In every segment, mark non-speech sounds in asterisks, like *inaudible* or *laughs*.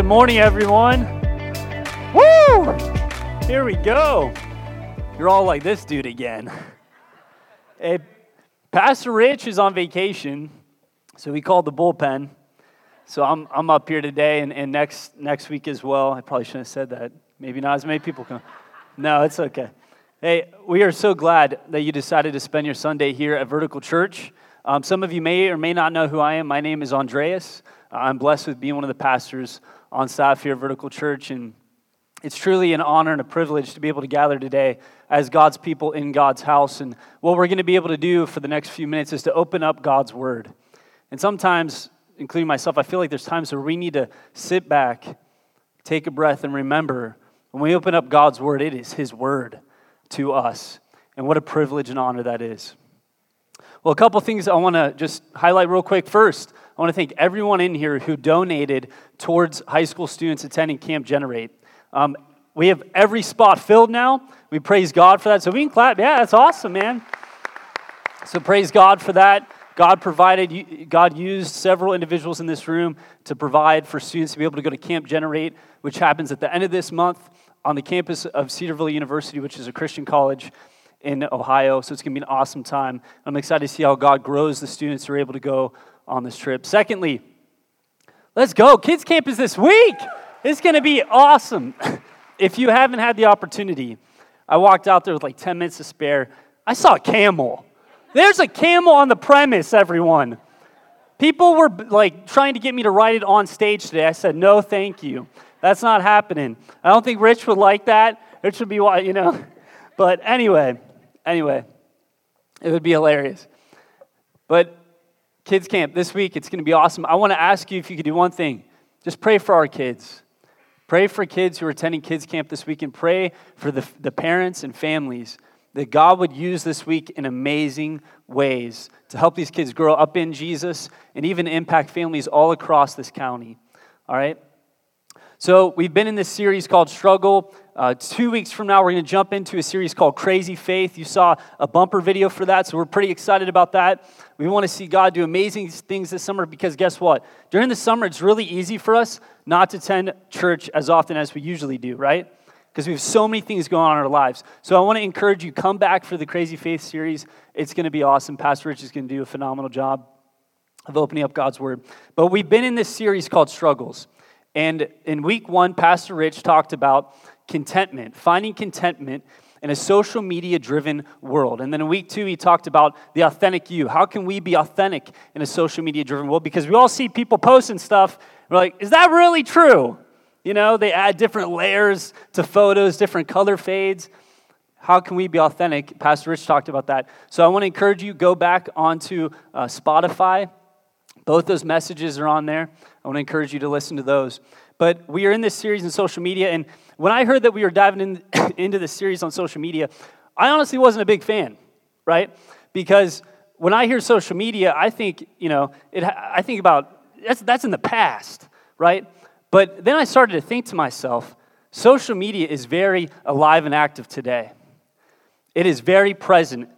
Good morning, everyone. Woo! Here we go. You're all like this dude again. Hey, Pastor Rich is on vacation, so we called the bullpen. So I'm, I'm up here today and, and next, next week as well. I probably shouldn't have said that. Maybe not as many people come. No, it's okay. Hey, we are so glad that you decided to spend your Sunday here at Vertical Church. Um, some of you may or may not know who I am. My name is Andreas. I'm blessed with being one of the pastors on staff here at Vertical Church, and it's truly an honor and a privilege to be able to gather today as God's people in God's house. And what we're going to be able to do for the next few minutes is to open up God's Word. And sometimes, including myself, I feel like there's times where we need to sit back, take a breath, and remember when we open up God's Word, it is His Word to us. And what a privilege and honor that is. Well, a couple things I want to just highlight real quick. First, I want to thank everyone in here who donated towards high school students attending Camp Generate. Um, we have every spot filled now. We praise God for that. So we can clap. Yeah, that's awesome, man. So praise God for that. God provided, God used several individuals in this room to provide for students to be able to go to Camp Generate, which happens at the end of this month on the campus of Cedarville University, which is a Christian college in Ohio. So it's going to be an awesome time. I'm excited to see how God grows the students who are able to go on this trip. Secondly, let's go. Kids Camp is this week. It's going to be awesome. *laughs* If you haven't had the opportunity, I walked out there with like 10 minutes to spare. I saw a camel. There's a camel on the premise, everyone. People were like trying to get me to ride it on stage today. I said, no, thank you. That's not happening. I don't think Rich would like that. Rich would be, why, you know. But anyway, Anyway, it would be hilarious. But kids camp this week, it's going to be awesome. I want to ask you if you could do one thing. Just pray for our kids. Pray for kids who are attending kids camp this week and pray for the, the parents and families that God would use this week in amazing ways to help these kids grow up in Jesus and even impact families all across this county. All right? So, we've been in this series called Struggle. Uh, two weeks from now, we're going to jump into a series called Crazy Faith. You saw a bumper video for that, so we're pretty excited about that. We want to see God do amazing things this summer because guess what? During the summer, it's really easy for us not to attend church as often as we usually do, right? Because we have so many things going on in our lives. So I want to encourage you, come back for the Crazy Faith series. It's going to be awesome. Pastor Rich is going to do a phenomenal job of opening up God's Word. But we've been in this series called Struggles. And in week one, Pastor Rich talked about contentment, finding contentment in a social media driven world. And then in week two, he talked about the authentic you. How can we be authentic in a social media driven world? Because we all see people posting stuff. We're like, is that really true? You know, they add different layers to photos, different color fades. How can we be authentic? Pastor Rich talked about that. So I want to encourage you, go back onto uh, Spotify both those messages are on there. I want to encourage you to listen to those. But we are in this series in social media, and when I heard that we were diving in, *coughs* into this series on social media, I honestly wasn't a big fan, right? Because when I hear social media, I think, you know, it, I think about that's, that's in the past, right? But then I started to think to myself, social media is very alive and active today. It is very present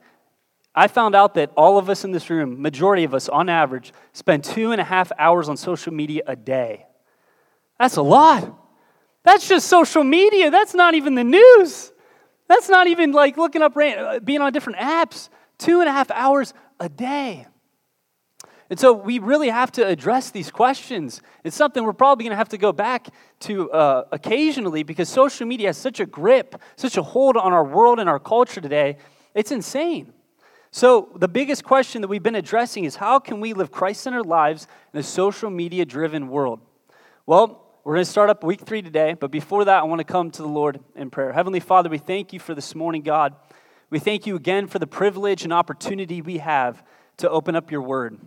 I found out that all of us in this room, majority of us on average, spend two and a half hours on social media a day. That's a lot. That's just social media. That's not even the news. That's not even like looking up, being on different apps. Two and a half hours a day. And so we really have to address these questions. It's something we're probably going to have to go back to uh, occasionally because social media has such a grip, such a hold on our world and our culture today. It's insane. So, the biggest question that we've been addressing is how can we live Christ centered lives in a social media driven world? Well, we're going to start up week three today, but before that, I want to come to the Lord in prayer. Heavenly Father, we thank you for this morning, God. We thank you again for the privilege and opportunity we have to open up your word.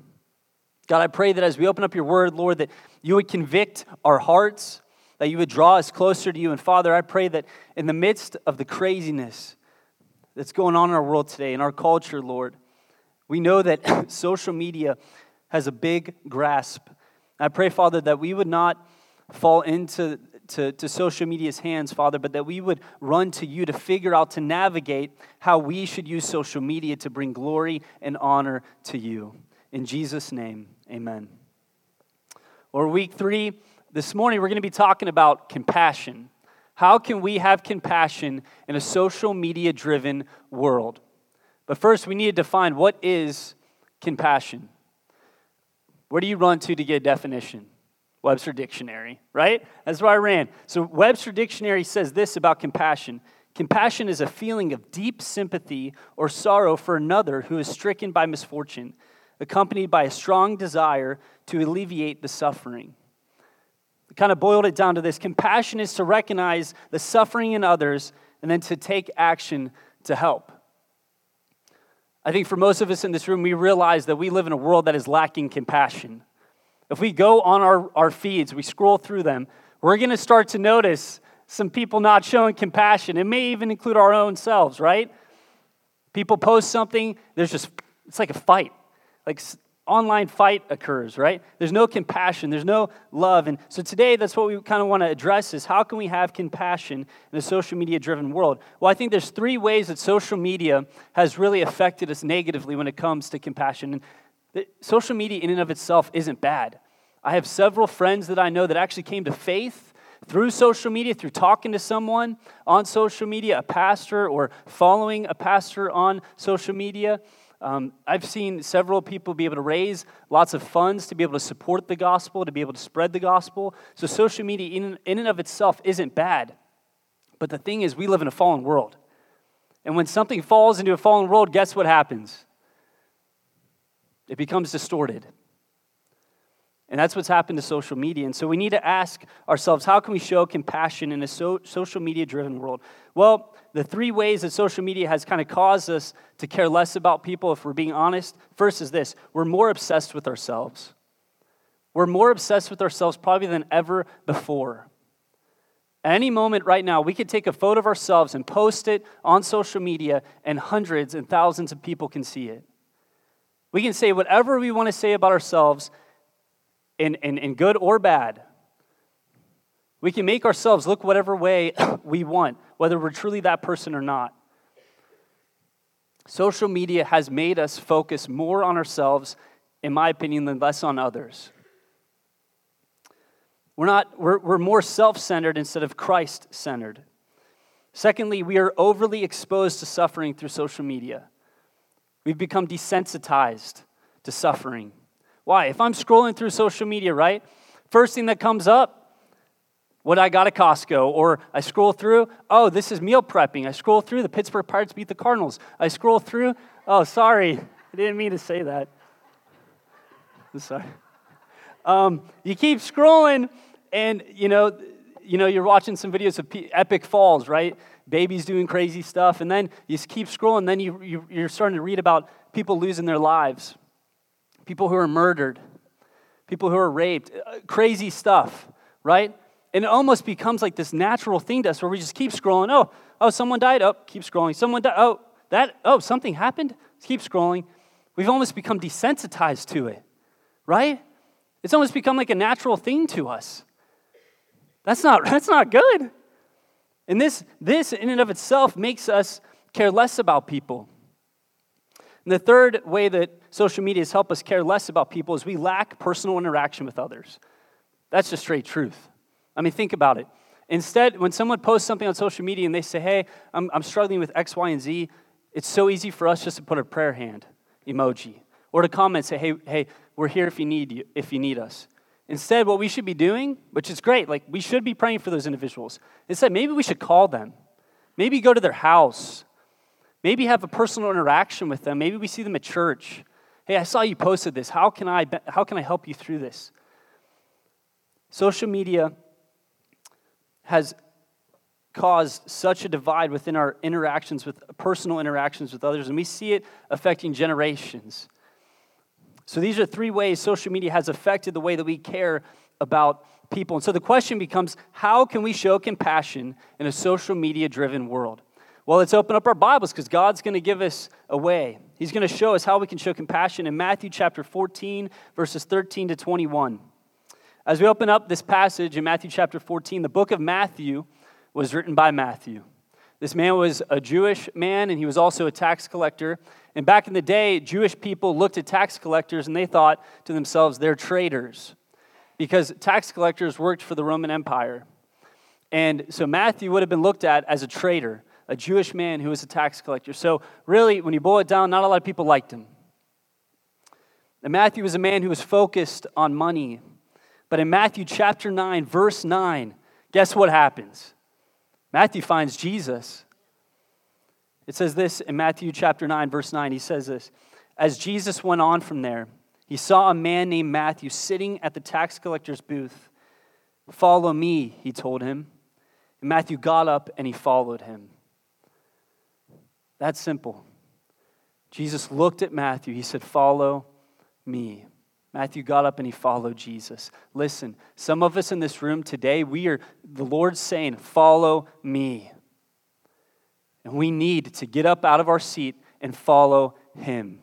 God, I pray that as we open up your word, Lord, that you would convict our hearts, that you would draw us closer to you. And Father, I pray that in the midst of the craziness, that's going on in our world today, in our culture, Lord. We know that *coughs* social media has a big grasp. I pray, Father, that we would not fall into to, to social media's hands, Father, but that we would run to you to figure out, to navigate how we should use social media to bring glory and honor to you. In Jesus' name, amen. Or week three, This morning, we're going to be talking about compassion. How can we have compassion in a social media driven world? But first, we need to define what is compassion. Where do you run to to get a definition? Webster Dictionary, right? That's where I ran. So, Webster Dictionary says this about compassion Compassion is a feeling of deep sympathy or sorrow for another who is stricken by misfortune, accompanied by a strong desire to alleviate the suffering kind of boiled it down to this compassion is to recognize the suffering in others and then to take action to help. I think for most of us in this room, we realize that we live in a world that is lacking compassion. If we go on our, our feeds, we scroll through them, we're going to start to notice some people not showing compassion. It may even include our own selves, right? People post something, there's just, it's like a fight. Like online fight occurs, right? There's no compassion, there's no love. And so today that's what we kind of want to address is how can we have compassion in a social media driven world? Well, I think there's three ways that social media has really affected us negatively when it comes to compassion. And social media in and of itself isn't bad. I have several friends that I know that actually came to faith through social media, through talking to someone on social media, a pastor or following a pastor on social media. Um, I've seen several people be able to raise lots of funds to be able to support the gospel, to be able to spread the gospel. So, social media, in, in and of itself, isn't bad. But the thing is, we live in a fallen world. And when something falls into a fallen world, guess what happens? It becomes distorted. And that's what's happened to social media. And so we need to ask ourselves how can we show compassion in a so, social media driven world? Well, the three ways that social media has kind of caused us to care less about people, if we're being honest, first is this we're more obsessed with ourselves. We're more obsessed with ourselves probably than ever before. At any moment right now, we could take a photo of ourselves and post it on social media, and hundreds and thousands of people can see it. We can say whatever we want to say about ourselves, in, in, in good or bad. We can make ourselves look whatever way *coughs* we want, whether we're truly that person or not. Social media has made us focus more on ourselves, in my opinion, than less on others. We're, not, we're, we're more self centered instead of Christ centered. Secondly, we are overly exposed to suffering through social media. We've become desensitized to suffering. Why? If I'm scrolling through social media, right? First thing that comes up, what I got at Costco, or I scroll through, oh, this is meal prepping. I scroll through, the Pittsburgh Pirates beat the Cardinals. I scroll through, oh, sorry, I didn't mean to say that. I'm sorry. Um, you keep scrolling, and you know, you know, you're watching some videos of epic falls, right? Babies doing crazy stuff, and then you keep scrolling, then you, you, you're starting to read about people losing their lives people who are murdered, people who are raped, uh, crazy stuff, right? And it almost becomes like this natural thing to us where we just keep scrolling. Oh, oh, someone died. Oh, keep scrolling. Someone died. Oh, that, oh, something happened. Keep scrolling. We've almost become desensitized to it, right? It's almost become like a natural thing to us. That's not, *laughs* that's not good. And this, this in and of itself makes us care less about people. And the third way that social media has helped us care less about people is we lack personal interaction with others. That's just straight truth. I mean, think about it. Instead, when someone posts something on social media and they say, hey, I'm, I'm struggling with X, Y, and Z, it's so easy for us just to put a prayer hand emoji or to comment say, hey, hey, we're here if you need you, if you need us. Instead, what we should be doing, which is great, like we should be praying for those individuals. Instead, maybe we should call them. Maybe go to their house. Maybe have a personal interaction with them. Maybe we see them at church. Hey, I saw you posted this. How can I, how can I help you through this? Social media has caused such a divide within our interactions with personal interactions with others, and we see it affecting generations. So, these are three ways social media has affected the way that we care about people. And so the question becomes how can we show compassion in a social media driven world? Well, let's open up our Bibles because God's going to give us a way. He's going to show us how we can show compassion in Matthew chapter 14, verses 13 to 21. As we open up this passage in Matthew chapter 14, the book of Matthew was written by Matthew. This man was a Jewish man and he was also a tax collector. And back in the day, Jewish people looked at tax collectors and they thought to themselves, they're traitors. because tax collectors worked for the Roman Empire. And so Matthew would have been looked at as a traitor, a Jewish man who was a tax collector. So, really, when you boil it down, not a lot of people liked him. And Matthew was a man who was focused on money. But in Matthew chapter 9, verse 9, guess what happens? Matthew finds Jesus. It says this in Matthew chapter 9, verse 9. He says this As Jesus went on from there, he saw a man named Matthew sitting at the tax collector's booth. Follow me, he told him. And Matthew got up and he followed him. That's simple. Jesus looked at Matthew. He said, Follow me. Matthew got up and he followed Jesus. Listen, some of us in this room today, we are, the Lord's saying, Follow me. And we need to get up out of our seat and follow him.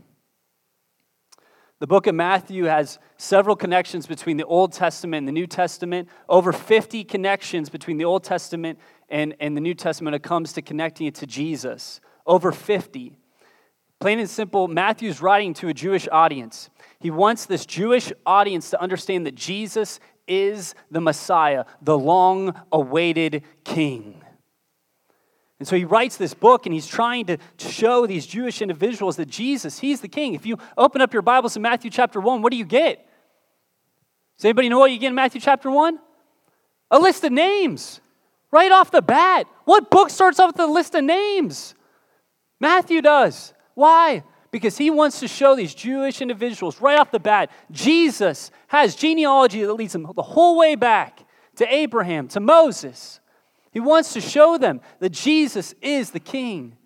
The book of Matthew has several connections between the Old Testament and the New Testament, over 50 connections between the Old Testament and, and the New Testament when it comes to connecting it to Jesus. Over 50. Plain and simple, Matthew's writing to a Jewish audience. He wants this Jewish audience to understand that Jesus is the Messiah, the long awaited King. And so he writes this book and he's trying to show these Jewish individuals that Jesus, he's the king. If you open up your Bibles in Matthew chapter 1, what do you get? Does anybody know what you get in Matthew chapter 1? A list of names right off the bat. What book starts off with a list of names? Matthew does. Why? Because he wants to show these Jewish individuals right off the bat Jesus has genealogy that leads them the whole way back to Abraham, to Moses. He wants to show them that Jesus is the King.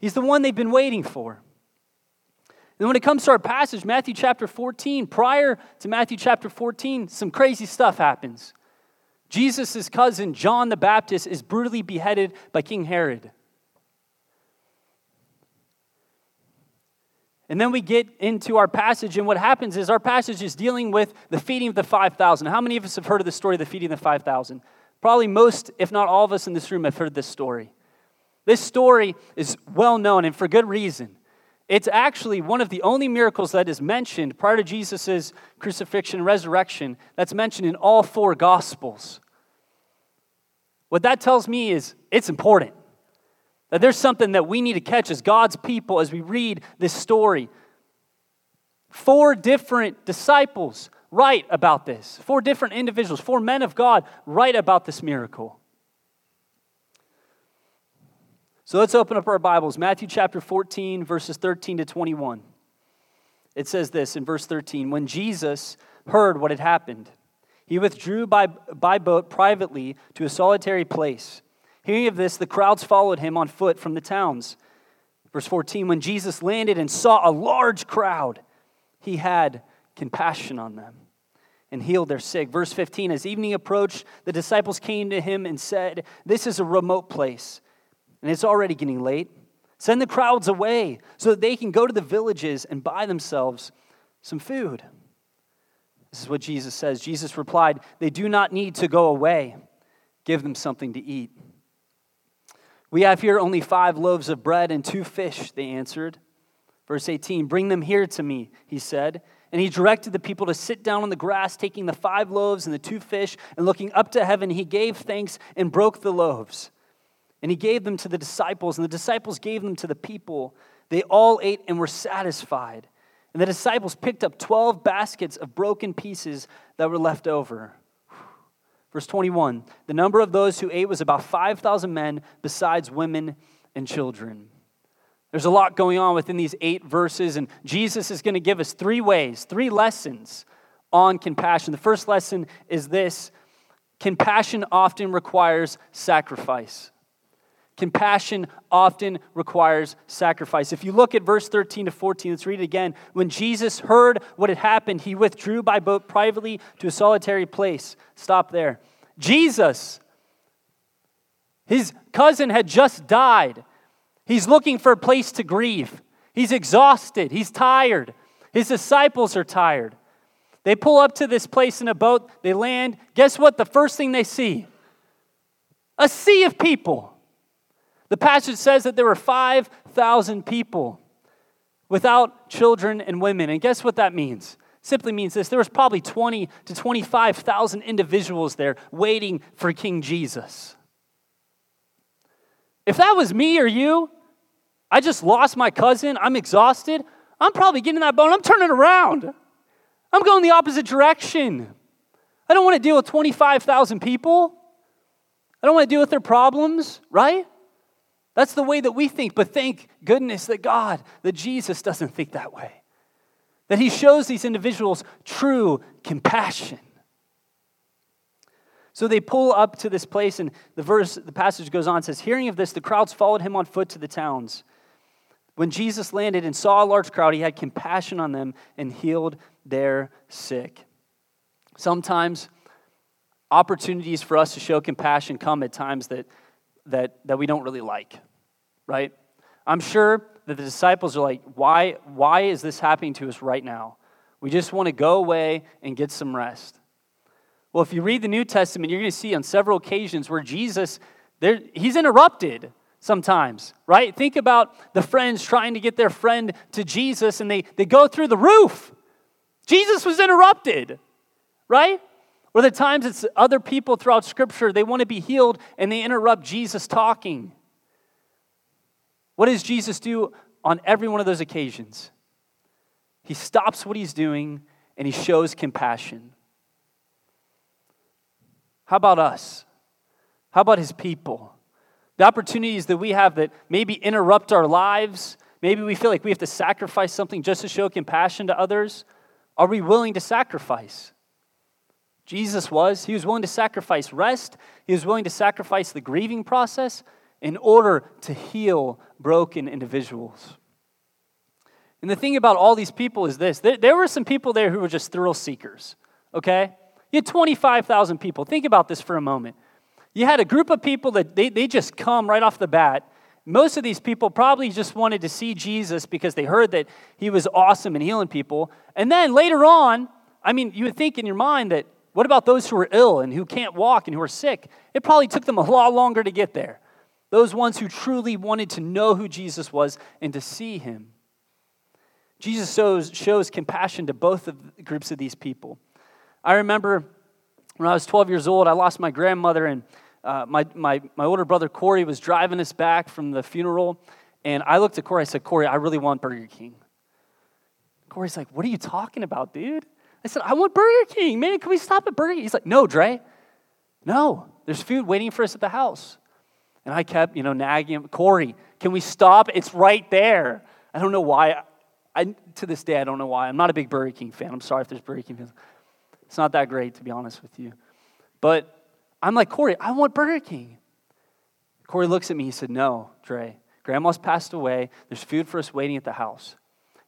He's the one they've been waiting for. And when it comes to our passage, Matthew chapter 14, prior to Matthew chapter 14, some crazy stuff happens. Jesus' cousin, John the Baptist, is brutally beheaded by King Herod. And then we get into our passage, and what happens is our passage is dealing with the feeding of the 5,000. How many of us have heard of the story of the feeding of the 5,000? Probably most, if not all of us in this room, have heard this story. This story is well known and for good reason. It's actually one of the only miracles that is mentioned prior to Jesus' crucifixion and resurrection that's mentioned in all four Gospels. What that tells me is it's important. That there's something that we need to catch as God's people as we read this story. Four different disciples write about this. Four different individuals, four men of God write about this miracle. So let's open up our Bibles. Matthew chapter 14, verses 13 to 21. It says this in verse 13 When Jesus heard what had happened, he withdrew by, by boat privately to a solitary place. Hearing of this, the crowds followed him on foot from the towns. Verse 14 When Jesus landed and saw a large crowd, he had compassion on them and healed their sick. Verse 15 As evening approached, the disciples came to him and said, This is a remote place, and it's already getting late. Send the crowds away so that they can go to the villages and buy themselves some food. This is what Jesus says. Jesus replied, They do not need to go away. Give them something to eat. We have here only five loaves of bread and two fish, they answered. Verse 18 Bring them here to me, he said. And he directed the people to sit down on the grass, taking the five loaves and the two fish, and looking up to heaven, he gave thanks and broke the loaves. And he gave them to the disciples, and the disciples gave them to the people. They all ate and were satisfied. And the disciples picked up 12 baskets of broken pieces that were left over. Verse 21 The number of those who ate was about 5,000 men, besides women and children. There's a lot going on within these eight verses, and Jesus is going to give us three ways, three lessons on compassion. The first lesson is this compassion often requires sacrifice. Compassion often requires sacrifice. If you look at verse 13 to 14, let's read it again. When Jesus heard what had happened, he withdrew by boat privately to a solitary place. Stop there. Jesus, his cousin had just died. He's looking for a place to grieve. He's exhausted. He's tired. His disciples are tired. They pull up to this place in a boat. They land. Guess what? The first thing they see a sea of people. The passage says that there were 5,000 people without children and women. And guess what that means? simply means this there was probably 20 to 25,000 individuals there waiting for King Jesus. If that was me or you, I just lost my cousin, I'm exhausted, I'm probably getting that bone, I'm turning around. I'm going the opposite direction. I don't want to deal with 25,000 people. I don't want to deal with their problems, right? That's the way that we think, but thank goodness that God, that Jesus doesn't think that way. That he shows these individuals true compassion. So they pull up to this place, and the verse, the passage goes on, says, Hearing of this, the crowds followed him on foot to the towns. When Jesus landed and saw a large crowd, he had compassion on them and healed their sick. Sometimes opportunities for us to show compassion come at times that, that, that we don't really like, right? I'm sure that the disciples are like, why, why is this happening to us right now? We just want to go away and get some rest. Well, if you read the New Testament, you're going to see on several occasions where Jesus, there, he's interrupted sometimes, right? Think about the friends trying to get their friend to Jesus and they, they go through the roof. Jesus was interrupted, right? Or the times it's other people throughout Scripture, they want to be healed and they interrupt Jesus talking. What does Jesus do on every one of those occasions? He stops what he's doing and he shows compassion. How about us? How about his people? The opportunities that we have that maybe interrupt our lives, maybe we feel like we have to sacrifice something just to show compassion to others. Are we willing to sacrifice? Jesus was. He was willing to sacrifice rest, he was willing to sacrifice the grieving process in order to heal broken individuals. And the thing about all these people is this there, were some people there who were just thrill seekers, okay? You had 25,000 people. Think about this for a moment. You had a group of people that they, they just come right off the bat. Most of these people probably just wanted to see Jesus because they heard that he was awesome in healing people. And then later on, I mean, you would think in your mind that what about those who are ill and who can't walk and who are sick? It probably took them a lot longer to get there. Those ones who truly wanted to know who Jesus was and to see him. Jesus shows, shows compassion to both of the groups of these people. I remember when I was 12 years old, I lost my grandmother, and uh, my, my, my older brother Corey was driving us back from the funeral. And I looked at Corey, I said, Corey, I really want Burger King. Corey's like, What are you talking about, dude? I said, I want Burger King. Man, can we stop at Burger King? He's like, No, Dre. No, there's food waiting for us at the house. And I kept, you know, nagging him, Corey, can we stop? It's right there. I don't know why. I, to this day, I don't know why. I'm not a big Burger King fan. I'm sorry if there's Burger King fans. It's not that great, to be honest with you. But I'm like, Corey, I want Burger King. Corey looks at me. He said, No, Dre. Grandma's passed away. There's food for us waiting at the house.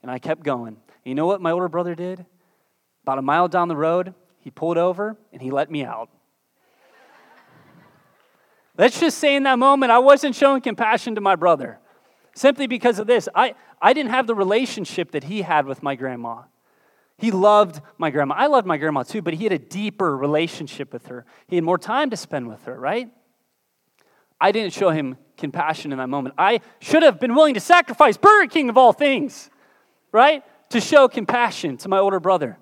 And I kept going. And you know what my older brother did? About a mile down the road, he pulled over and he let me out. Let's just say in that moment, I wasn't showing compassion to my brother simply because of this. I, I didn't have the relationship that he had with my grandma. He loved my grandma. I loved my grandma too, but he had a deeper relationship with her. He had more time to spend with her, right? I didn't show him compassion in that moment. I should have been willing to sacrifice Burger King of all things, right? To show compassion to my older brother.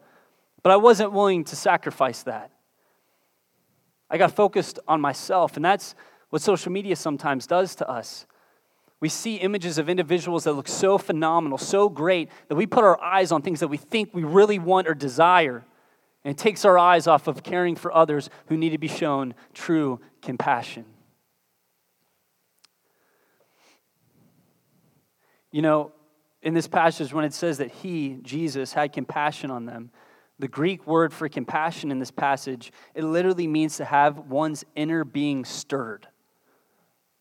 But I wasn't willing to sacrifice that. I got focused on myself, and that's what social media sometimes does to us. We see images of individuals that look so phenomenal, so great, that we put our eyes on things that we think we really want or desire. And it takes our eyes off of caring for others who need to be shown true compassion. You know, in this passage, when it says that he, Jesus, had compassion on them, the Greek word for compassion in this passage, it literally means to have one's inner being stirred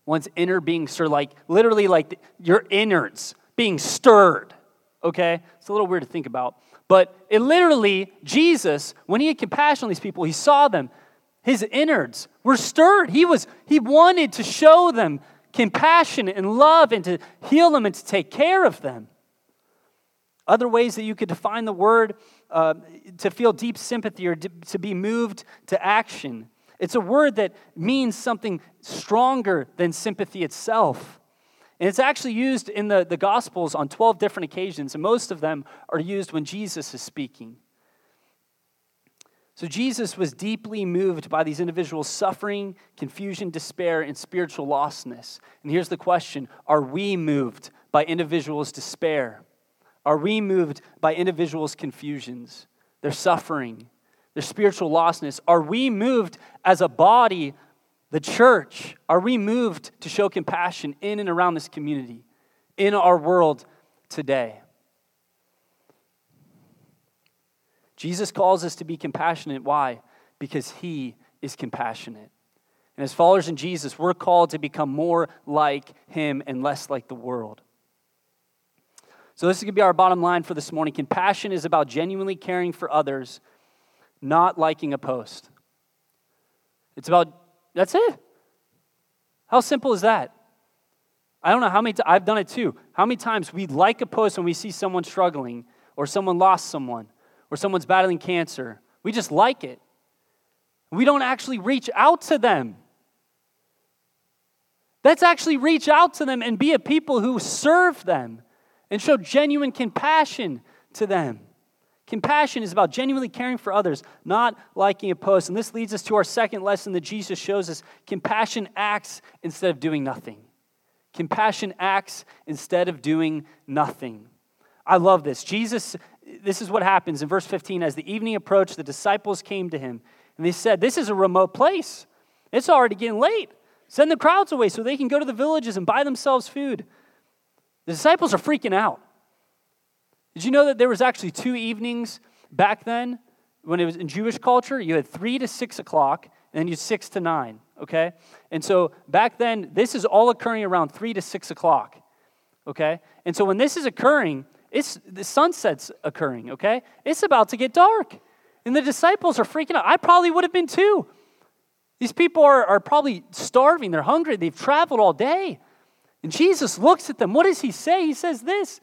one's inner being stirred, like literally like your innards being stirred. Okay? It's a little weird to think about. But it literally, Jesus, when he had compassion on these people, he saw them. His innards were stirred. He was, he wanted to show them compassion and love and to heal them and to take care of them. Other ways that you could define the word uh, to feel deep sympathy or to be moved to action it's a word that means something stronger than sympathy itself. And it's actually used in the, the Gospels on 12 different occasions, and most of them are used when Jesus is speaking. So Jesus was deeply moved by these individuals' suffering, confusion, despair, and spiritual lostness. And here's the question Are we moved by individuals' despair? Are we moved by individuals' confusions, their suffering, their spiritual lostness? Are we moved as a body, the church? Are we moved to show compassion in and around this community, in our world today? Jesus calls us to be compassionate. Why? Because he is compassionate. And as followers in Jesus, we're called to become more like him and less like the world. So, this is going to be our bottom line for this morning. Compassion is about genuinely caring for others, not liking a post. It's about, that's it. How simple is that? I don't know how many, I've done it too. How many times we like a post when we see someone struggling or someone lost someone or someone's battling cancer. We just like it. We don't actually reach out to them. Let's actually reach out to them and be a people who serve them and show genuine compassion to them. Compassion is about genuinely caring for others, not liking a post. And this leads us to our second lesson that Jesus shows us compassion acts instead of doing nothing. Compassion acts instead of doing nothing. I love this. Jesus this is what happens in verse 15. As the evening approached, the disciples came to him, and they said, This is a remote place. It's already getting late. Send the crowds away so they can go to the villages and buy themselves food. The disciples are freaking out. Did you know that there was actually two evenings back then when it was in Jewish culture? You had three to six o'clock, and then you six to nine, okay? And so back then, this is all occurring around three to six o'clock, okay? And so when this is occurring, it's the sunset's occurring, okay? It's about to get dark. And the disciples are freaking out. I probably would have been too. These people are, are probably starving, they're hungry, they've traveled all day. And Jesus looks at them. What does he say? He says this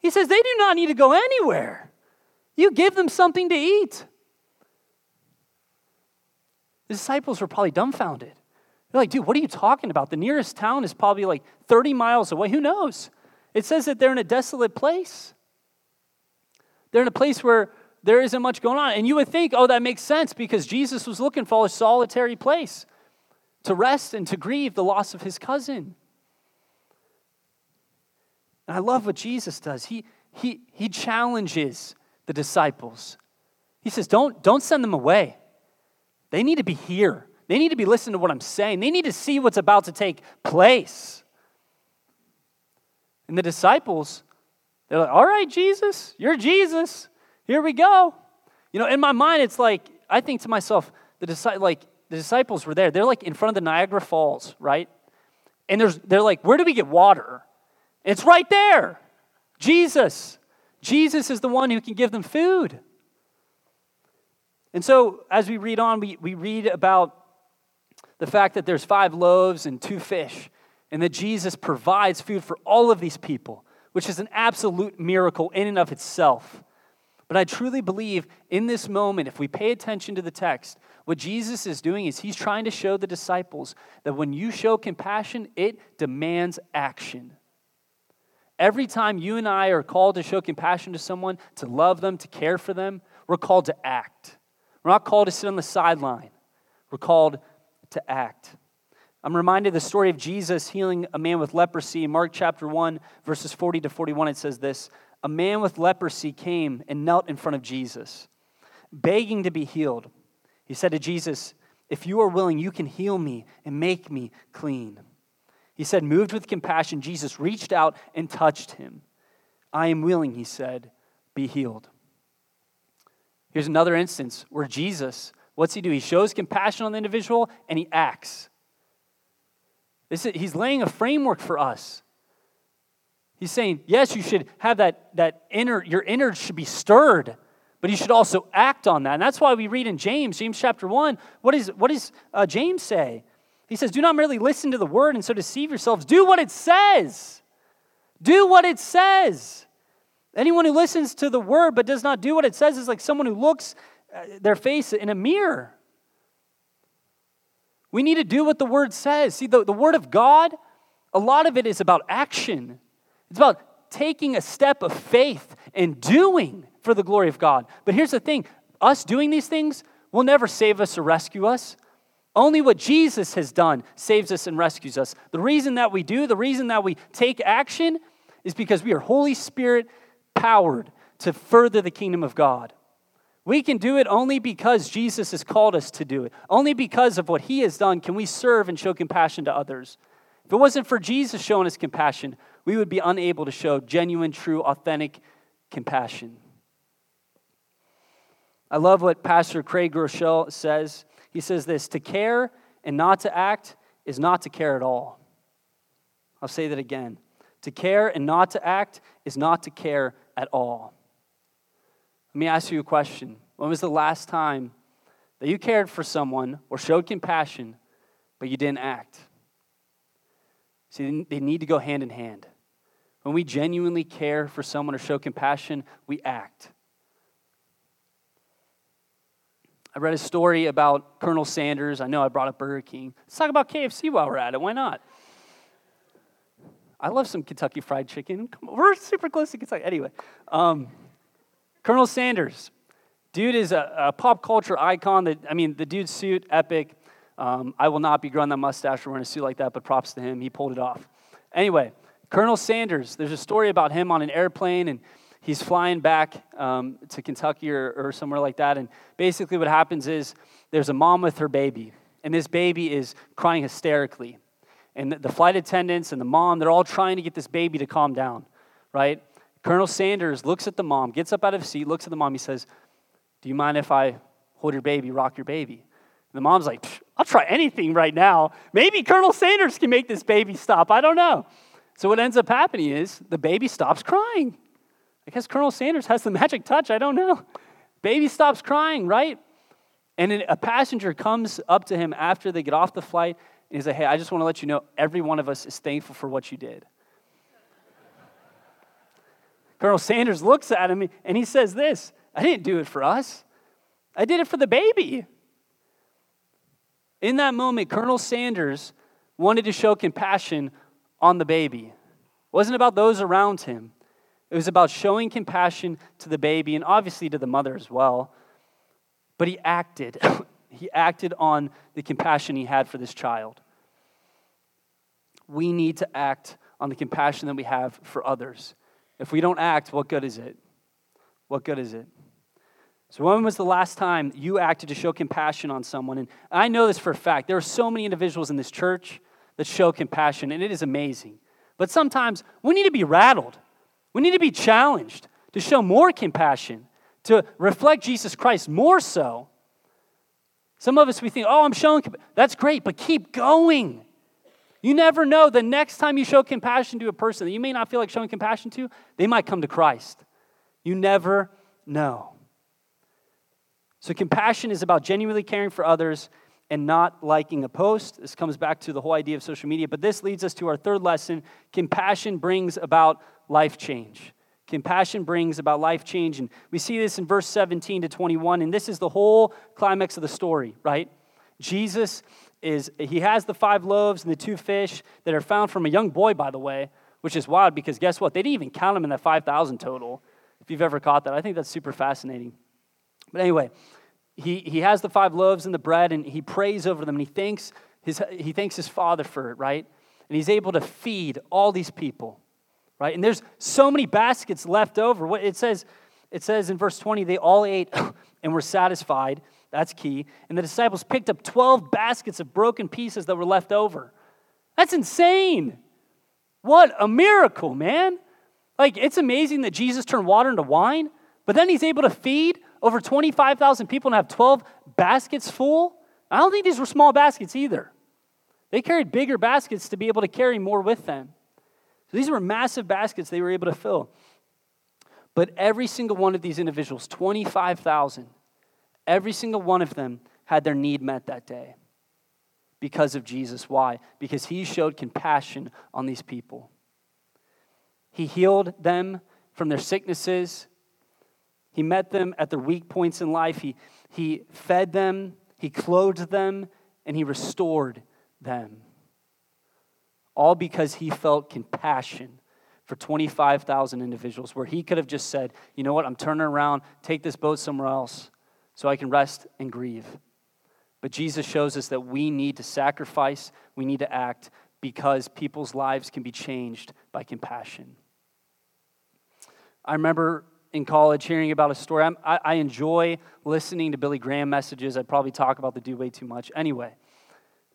He says, They do not need to go anywhere. You give them something to eat. The disciples were probably dumbfounded. They're like, dude, what are you talking about? The nearest town is probably like 30 miles away. Who knows? It says that they're in a desolate place. They're in a place where there isn't much going on. And you would think, oh, that makes sense because Jesus was looking for a solitary place to rest and to grieve the loss of his cousin. And I love what Jesus does. He, he, he challenges the disciples. He says, don't, don't send them away. They need to be here. They need to be listening to what I'm saying. They need to see what's about to take place. And the disciples, they're like, all right, Jesus, you're Jesus. Here we go. You know, in my mind, it's like, I think to myself, the, like, the disciples were there. They're like in front of the Niagara Falls, right? And there's, they're like, where do we get water? It's right there. Jesus. Jesus is the one who can give them food. And so, as we read on, we, we read about the fact that there's five loaves and two fish and that Jesus provides food for all of these people, which is an absolute miracle in and of itself. But I truly believe in this moment, if we pay attention to the text, what Jesus is doing is he's trying to show the disciples that when you show compassion, it demands action. Every time you and I are called to show compassion to someone, to love them, to care for them, we're called to act. We're not called to sit on the sideline, we're called to act. I'm reminded of the story of Jesus healing a man with leprosy. In Mark chapter 1, verses 40 to 41, it says this A man with leprosy came and knelt in front of Jesus, begging to be healed. He said to Jesus, If you are willing, you can heal me and make me clean. He said, moved with compassion, Jesus reached out and touched him. I am willing, he said, be healed. Here's another instance where Jesus, what's he do? He shows compassion on the individual and he acts. This is, he's laying a framework for us. He's saying, yes, you should have that, that inner, your inner should be stirred, but you should also act on that. And that's why we read in James, James chapter 1, what, is, what does uh, James say? He says, do not merely listen to the word and so deceive yourselves. Do what it says. Do what it says. Anyone who listens to the word but does not do what it says is like someone who looks uh, their face in a mirror. We need to do what the word says. See, the, the word of God, a lot of it is about action, it's about taking a step of faith and doing for the glory of God. But here's the thing us doing these things, will never save us or rescue us. Only what Jesus has done saves us and rescues us. The reason that we do, the reason that we take action, is because we are Holy Spirit powered to further the kingdom of God. We can do it only because Jesus has called us to do it. Only because of what he has done can we serve and show compassion to others. If it wasn't for Jesus showing us compassion, we would be unable to show genuine, true, authentic compassion. I love what Pastor Craig Groeschel says. He says this to care and not to act is not to care at all. I'll say that again. To care and not to act is not to care at all. Let me ask you a question. When was the last time that you cared for someone or showed compassion, but you didn't act? See, they need to go hand in hand. When we genuinely care for someone or show compassion, we act. I read a story about Colonel Sanders. I know I brought up Burger King. Let's talk about KFC while we're at it. Why not? I love some Kentucky Fried Chicken. We're super close to Kentucky. Anyway, um, Colonel Sanders, dude is a, a, pop culture icon. That I mean, the dude's suit, epic. Um, I will not be growing that mustache or wearing a suit like that, but props to him. He pulled it off. Anyway, Colonel Sanders, there's a story about him on an airplane, and he's flying back um, to Kentucky or, or somewhere like that. And basically, what happens is there's a mom with her baby, and this baby is crying hysterically. And the, flight attendants and the mom, they're all trying to get this baby to calm down, right? Colonel Sanders looks at the mom, gets up out of his seat, looks at the mom. He says, Do you mind if I hold your baby, rock your baby? And the mom's like, I'll try anything right now. Maybe Colonel Sanders can make this baby stop. I don't know. So what ends up happening is the baby stops crying. I guess Colonel Sanders has the *laughs* magic touch. I don't know. Baby stops crying, right? And a passenger comes up to him after they get off the flight and he's like, Hey, I just want to let you know every one of us is thankful for what you did. *laughs* Colonel Sanders looks at him and he says this I didn't do it for us, I did it for the baby. In that moment, Colonel Sanders wanted to show compassion on the baby. It wasn't about those around him. It was about showing compassion to the baby and obviously to the mother as well. But he acted. *laughs* he acted on the compassion he had for this child. We need to act on the compassion that we have for others. If we don't act, what good is it? What good is it? So, when was the last time you acted to show compassion on someone? And I know this for a fact. There are so many individuals in this church that show compassion, and it is amazing. But sometimes we need to be rattled. We need to be challenged to show more compassion, to reflect Jesus Christ more so. Some of us, we think, oh, I'm showing, that's great, but keep going. You never know. The next time you show compassion to a person that you may not feel like showing compassion to, they might come to Christ. You never know. So, compassion is about genuinely caring for others and not liking a post. This comes back to the whole idea of social media. But this leads us to our third lesson compassion brings about life change. Compassion brings about life change. And we see this in verse 17 to 21. And this is the whole climax of the story, right? Jesus is he has the five loaves and the two fish that are found from a young boy, by the way, which is wild because guess what? They didn't even count them in that 5,000 total. If you've ever caught that, I think that's super fascinating. But anyway, he, he has the five loaves and the bread and he prays over them and he thanks his, he thanks his father for it, right? And he's able to feed all these people, right? And there's so many baskets left over. What it says, it says in verse 20, they all ate *laughs* and were satisfied. That's key. And the disciples picked up 12 baskets of broken pieces that were left over. That's insane. What a miracle, man. Like, it's amazing that Jesus turned water into wine, but then he's able to feed over 25,000 people and have 12 baskets full. I don't think these were small baskets either. They carried bigger baskets to be able to carry more with them. So these were massive baskets they were able to fill. But every single one of these individuals, 25,000, Every single one of them had their need met that day because of Jesus. Why? Because he showed compassion on these people. He healed them from their sicknesses. He met them at their weak points in life. He, he fed them, he clothed them, and he restored them. All because he felt compassion for 25,000 individuals, where he could have just said, you know what, I'm turning around, take this boat somewhere else. so I can rest and grieve. But Jesus shows us that we need to sacrifice, we need to act because people's lives can be changed by compassion. I remember in college hearing about a story. I, I enjoy listening to Billy Graham messages. I'd probably talk about the dude way too much. Anyway,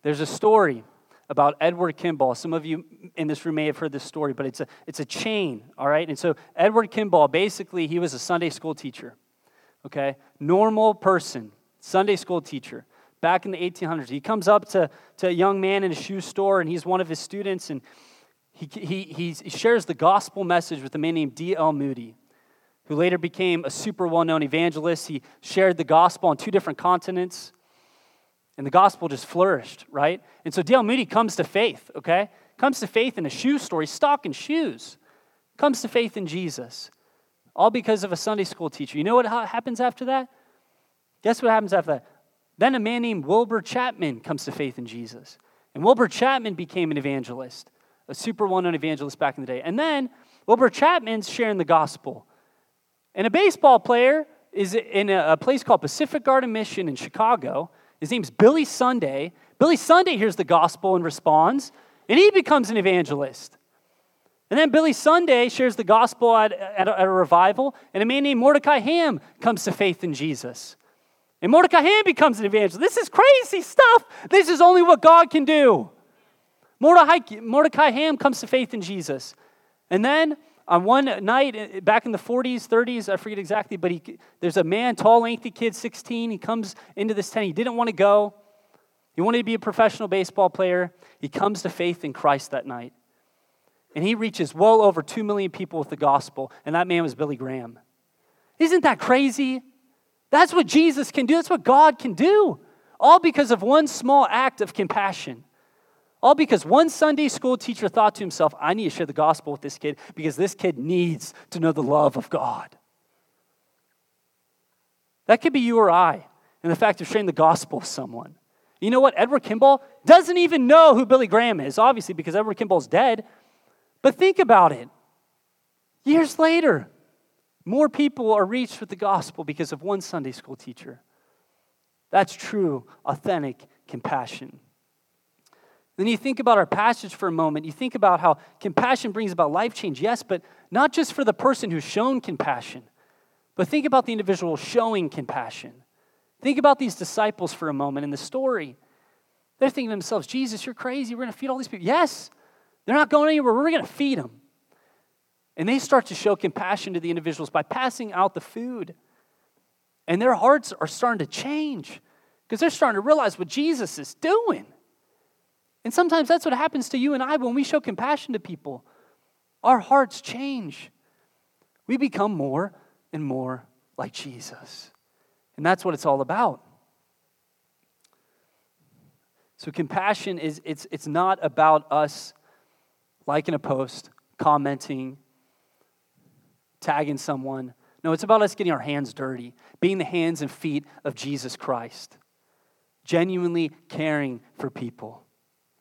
there's a story about Edward Kimball. Some of you in this room may have heard this story, but it's a, it's a chain, all right? And so, Edward Kimball, basically, he was a Sunday school teacher, okay? Normal person, Sunday school teacher, back in the 1800s. He comes up to, to a young man in a shoe store, and he's one of his students, and he, he, he shares the gospel message with a man named D.L. Moody, who later became a super well known evangelist. He shared the gospel on two different continents. And the gospel just flourished, right? And so D.L. Moody comes to faith, okay? Comes to faith in a shoe store. He's stocking shoes. Comes to faith in Jesus. All because of a Sunday school teacher. You know what happens after that? Guess what happens after that? Then a man named Wilbur Chapman comes to faith in Jesus. And Wilbur Chapman became an evangelist, a super well known evangelist back in the day. And then Wilbur Chapman's sharing the gospel. And a baseball player is in a place called Pacific Garden Mission in Chicago his name's Billy Sunday. Billy Sunday hears the gospel and responds, and he becomes an evangelist. And then Billy Sunday shares the gospel at, at, a, at a revival, and a man named Mordecai Ham comes to faith in Jesus. And Mordecai Ham becomes an evangelist. This is crazy stuff. This is only what God can do. Mordecai, Mordecai Ham comes to faith in Jesus. And then on one night eh, back in the 40s, 30s, I forget exactly, but he, there's a man, tall, lengthy kid, 16. He comes into this tent. He didn't want to go. He wanted to be a professional baseball player. He comes to faith in Christ that night. And he reaches well over 2 million people with the gospel, and that man was Billy Graham. Isn't that crazy? That's what Jesus can do. That's what God can do. All because of one small act of compassion. All because one Sunday school teacher thought to himself, I need to share the gospel with this kid because this kid needs to know the love of God. That could be you or I, in the fact of sharing the gospel with someone. You know what? Edward Kimball doesn't even know who Billy Graham is, obviously, because Edward Kimball's dead. But think about it. Years later, more people are reached with the gospel because of one Sunday school teacher. That's true, authentic compassion. Then you think about our passage for a moment. You think about how compassion brings about life change, yes, but not just for the person who's shown compassion, but think about the individual showing compassion. Think about these disciples for a moment in the story. They're thinking to themselves, Jesus, you're crazy. We're going to feed all these people. Yes, they're not going anywhere. We're going to feed them. And they start to show compassion to the individuals by passing out the food. And their hearts are starting to change because they're starting to realize what Jesus is doing. And sometimes that's what happens to you and I when we show compassion to people. Our hearts change. We become more and more like Jesus. And that's what it's all about. So compassion is it's it's not about us liking a post, commenting, tagging someone. No, it's about us getting our hands dirty, being the hands and feet of Jesus Christ, genuinely caring for people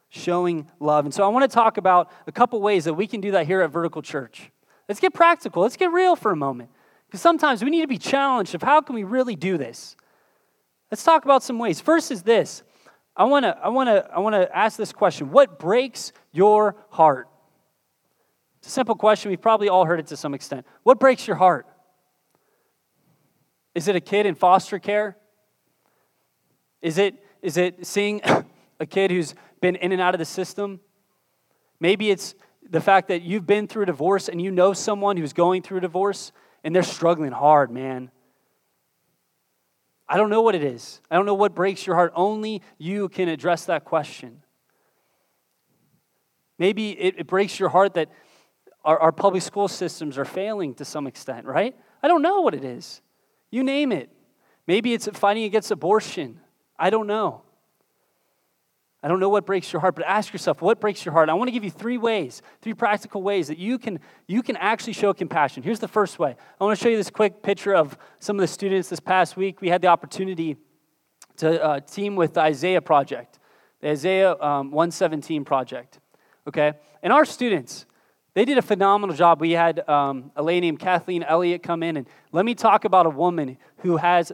showing love. And so I want to talk about a couple ways that we can do that here at Vertical Church. Let's get practical. Let's get real for a moment. Because sometimes we need to be challenged of how can we really do this? Let's talk about some ways. First is this. I want to I want to I want to ask this question. What breaks your heart? It's a simple question. We've probably all heard it to some extent. What breaks your heart? Is it a kid in foster care? Is it is it seeing *coughs* a kid who's been in and out of the system. Maybe it's the fact that you've been through a divorce and you know someone who's going through a divorce and they're struggling hard, man. I don't know what it is. I don't know what breaks your heart. Only you can address that question. Maybe it, it breaks your heart that our, our public school systems are failing to some extent, right? I don't know what it is. You name it. Maybe it's fighting against abortion. I don't know. I don't know what breaks your heart, but ask yourself, what breaks your heart? I want to give you three ways, three practical ways that you can, you can actually show compassion. Here's the first way. I want to show you this quick picture of some of the students this past week. We had the opportunity to uh, team with the Isaiah Project, the Isaiah um, 117 Project. Okay? And our students, they did a phenomenal job. We had um, a lady named Kathleen Elliott come in, and let me talk about a woman who has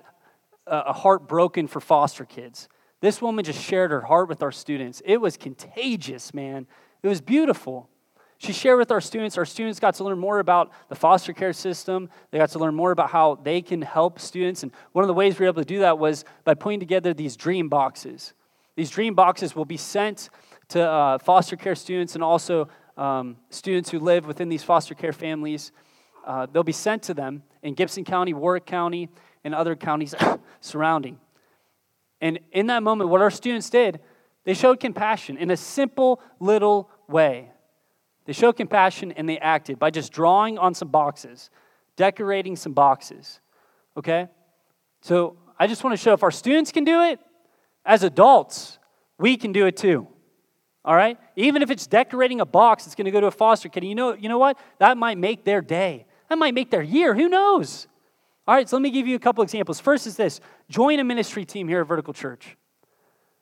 a heart broken for foster kids. This woman just shared her heart with our students. It was contagious, man. It was beautiful. She shared with our students. Our students got to learn more about the foster care system. They got to learn more about how they can help students. And one of the ways we were able to do that was by putting together these dream boxes. These dream boxes will be sent to uh, foster care students and also um, students who live within these foster care families. Uh, they'll be sent to them in Gibson County, Warrick County, and other counties *coughs* surrounding. And in that moment, what our students did, they showed compassion in a simple little way. They showed compassion and they acted by just drawing on some boxes, decorating some boxes. Okay? So I just want to show if our students can do it, as adults, we can do it too. All right? Even if it's decorating a box, it's going to go to a foster kid. You know, you know what? That might make their day. That might make their year. Who knows? All right, so let me give you a couple examples. First is this join a ministry team here at Vertical Church.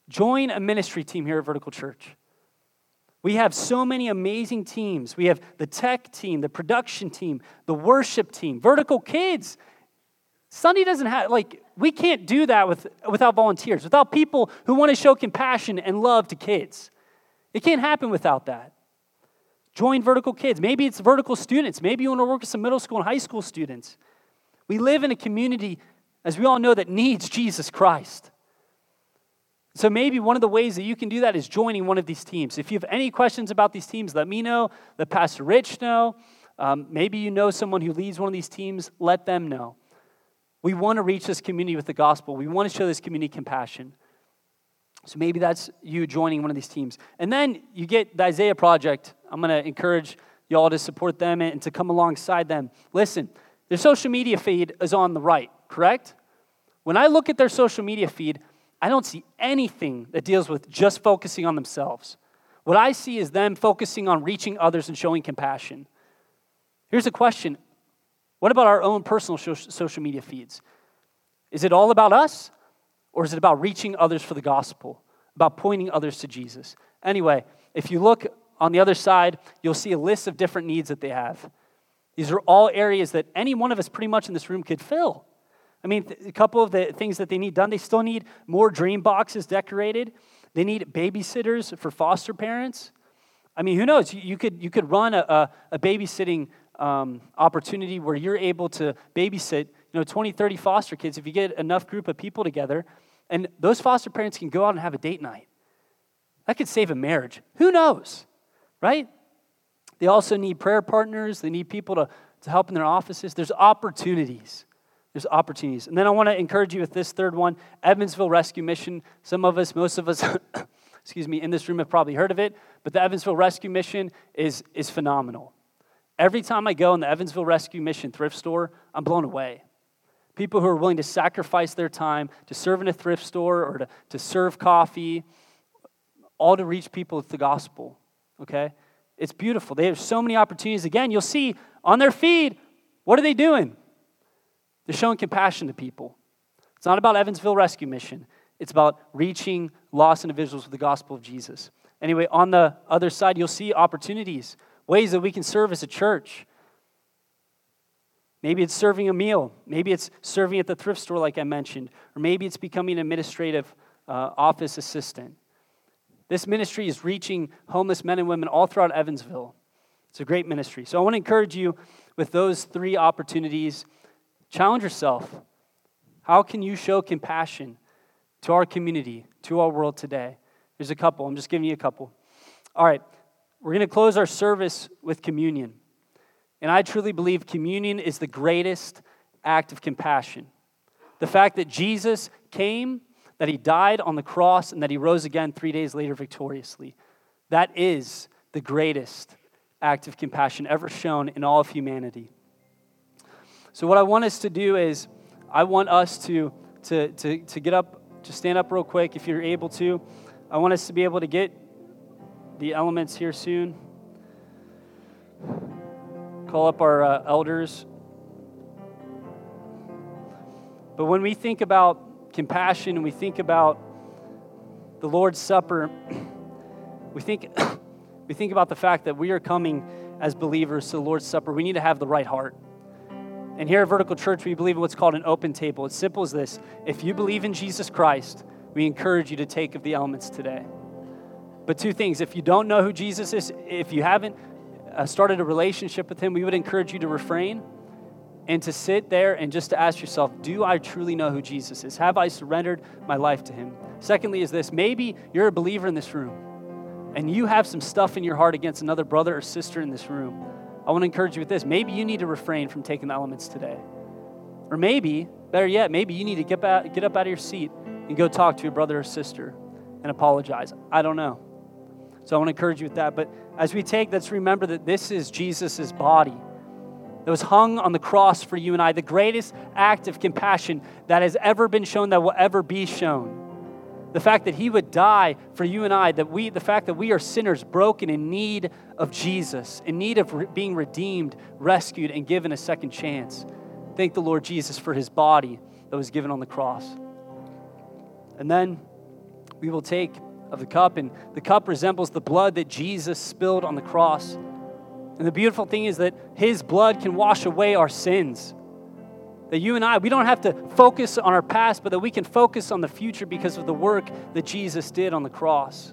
Join a ministry team here at Vertical Church. We have so many amazing teams. We have the tech team, the production team, the worship team, Vertical Kids. Sunday doesn't have, like, we can't do that with, without volunteers, without people who want to show compassion and love to kids. It can't happen without that. Join Vertical Kids. Maybe it's Vertical students. Maybe you want to work with some middle school and high school students. We live in a community, as we all know, that needs Jesus Christ. So maybe one of the ways that you can do that is joining one of these teams. If you have any questions about these teams, let me know. Let Pastor Rich know. Um, maybe you know someone who leads one of these teams. Let them know. We want to reach this community with the gospel. We want to show this community compassion. So maybe that's you joining one of these teams. And then you get the Isaiah Project. I'm going to encourage y'all to support them and to come alongside them. Listen, their social media feed is on the right, correct? When I look at their social media feed, I don't see anything that deals with just focusing on themselves. What I see is them focusing on reaching others and showing compassion. Here's a question What about our own personal social media feeds? Is it all about us, or is it about reaching others for the gospel, about pointing others to Jesus? Anyway, if you look on the other side, you'll see a list of different needs that they have. These are all areas that any one of us pretty much in this room could fill. I mean, a couple of the things that they need done, they still need more dream boxes decorated. They need babysitters for foster parents. I mean, who knows? You, could, you could run a, a, a babysitting um, opportunity where you're able to babysit you know, 20, 30 foster kids if you get enough group of people together. And those foster parents can go out and have a date night. That could save a marriage. Who knows? Right? They also need prayer partners, they need people to, to help in their offices. There's opportunities. There's opportunities. And then I want to encourage you with this third one Evansville Rescue Mission. Some of us, most of us, *coughs* excuse me, in this room have probably heard of it, but the Evansville Rescue Mission is, is phenomenal. Every time I go in the Evansville Rescue Mission thrift store, I'm blown away. People who are willing to sacrifice their time to serve in a thrift store or to, to serve coffee, all to reach people with the gospel, okay? It's beautiful. They have so many opportunities. Again, you'll see on their feed, what are they doing? They're showing compassion to people. It's not about Evansville Rescue Mission, it's about reaching lost individuals with the gospel of Jesus. Anyway, on the other side, you'll see opportunities, ways that we can serve as a church. Maybe it's serving a meal. Maybe it's serving at the thrift store, like I mentioned. Or maybe it's becoming an administrative uh, office assistant. This ministry is reaching homeless men and women all throughout Evansville. It's a great ministry. So I want to encourage you with those three opportunities. Challenge yourself. How can you show compassion to our community, to our world today? There's a couple. I'm just giving you a couple. All right. We're going to close our service with communion. And I truly believe communion is the greatest act of compassion. The fact that Jesus came that he died on the cross and that he rose again three days later victoriously. That is the greatest act of compassion ever shown in all of humanity. So, what I want us to do is, I want us to, to, to, to get up, to stand up real quick if you're able to. I want us to be able to get the elements here soon. Call up our uh, elders. But when we think about compassion and we think about the Lord's Supper, we think, *coughs* we think about the fact that we are coming as believers to the Lord's Supper. We need to have the right heart. And here at Vertical Church, we believe in what's called an open table. It's simple as this if you believe in Jesus Christ, we encourage you to take of the elements today. But two things if you don't know who Jesus is, if you haven't uh, started a relationship with him, we would encourage you to refrain and to sit there and just to ask yourself, do I truly know who Jesus is? Have I surrendered my life to him? Secondly, is this maybe you're a believer in this room and you have some stuff in your heart against another brother or sister in this room. I want to encourage you with this. Maybe you need to refrain from taking the elements today. Or maybe, better yet, maybe you need to get, out, get up out of your seat and go talk to your brother or sister and apologize. I don't know. So I want to encourage you with that. But as we take, let's remember that this is Jesus' body that was hung on the cross for you and I, the greatest act of compassion that has ever been shown, that will ever be shown. The fact that he would die for you and I, that we, the fact that we are sinners, broken, in need of Jesus, in need of re- being redeemed, rescued, and given a second chance. Thank the Lord Jesus for his body that was given on the cross. And then we will take of the cup, and the cup resembles the blood that Jesus spilled on the cross. And the beautiful thing is that His blood can wash away our sins. That you and I, we don't have to focus on our past, but that we can focus on the future because of the work that Jesus did on the cross.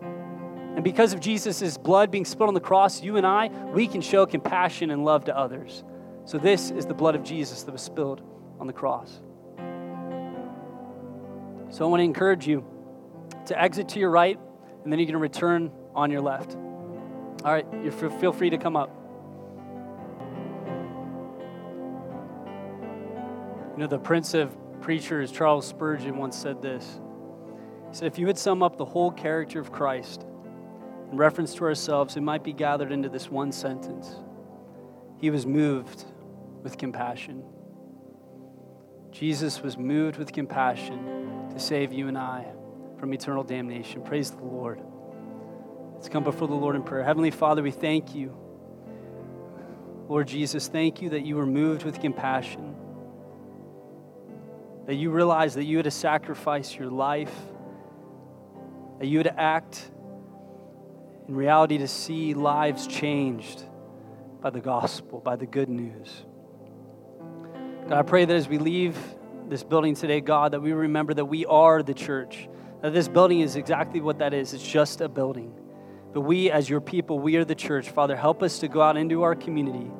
And because of Jesus' blood being spilled on the cross, you and I, we can show compassion and love to others. So, this is the blood of Jesus that was spilled on the cross. So, I want to encourage you to exit to your right, and then you're going to return on your left. All right, you feel free to come up. You know, the prince of preachers, Charles Spurgeon, once said this. He said, If you would sum up the whole character of Christ in reference to ourselves, it might be gathered into this one sentence He was moved with compassion. Jesus was moved with compassion to save you and I from eternal damnation. Praise the Lord. Let's come before the Lord in prayer. Heavenly Father, we thank you. Lord Jesus, thank you that you were moved with compassion, that you realized that you had to sacrifice your life, that you had to act in reality to see lives changed by the gospel, by the good news. God, I pray that as we leave this building today, God, that we remember that we are the church, that this building is exactly what that is it's just a building. But we, as your people, we are the church. Father, help us to go out into our community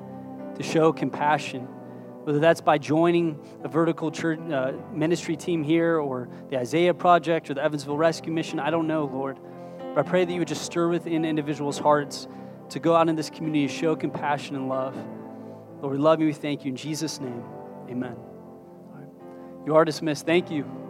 to show compassion, whether that's by joining a vertical church uh, ministry team here or the Isaiah Project or the Evansville Rescue Mission. I don't know, Lord. But I pray that you would just stir within individuals' hearts to go out in this community to show compassion and love. Lord, we love you. We thank you. In Jesus' name, amen. You are dismissed. Thank you.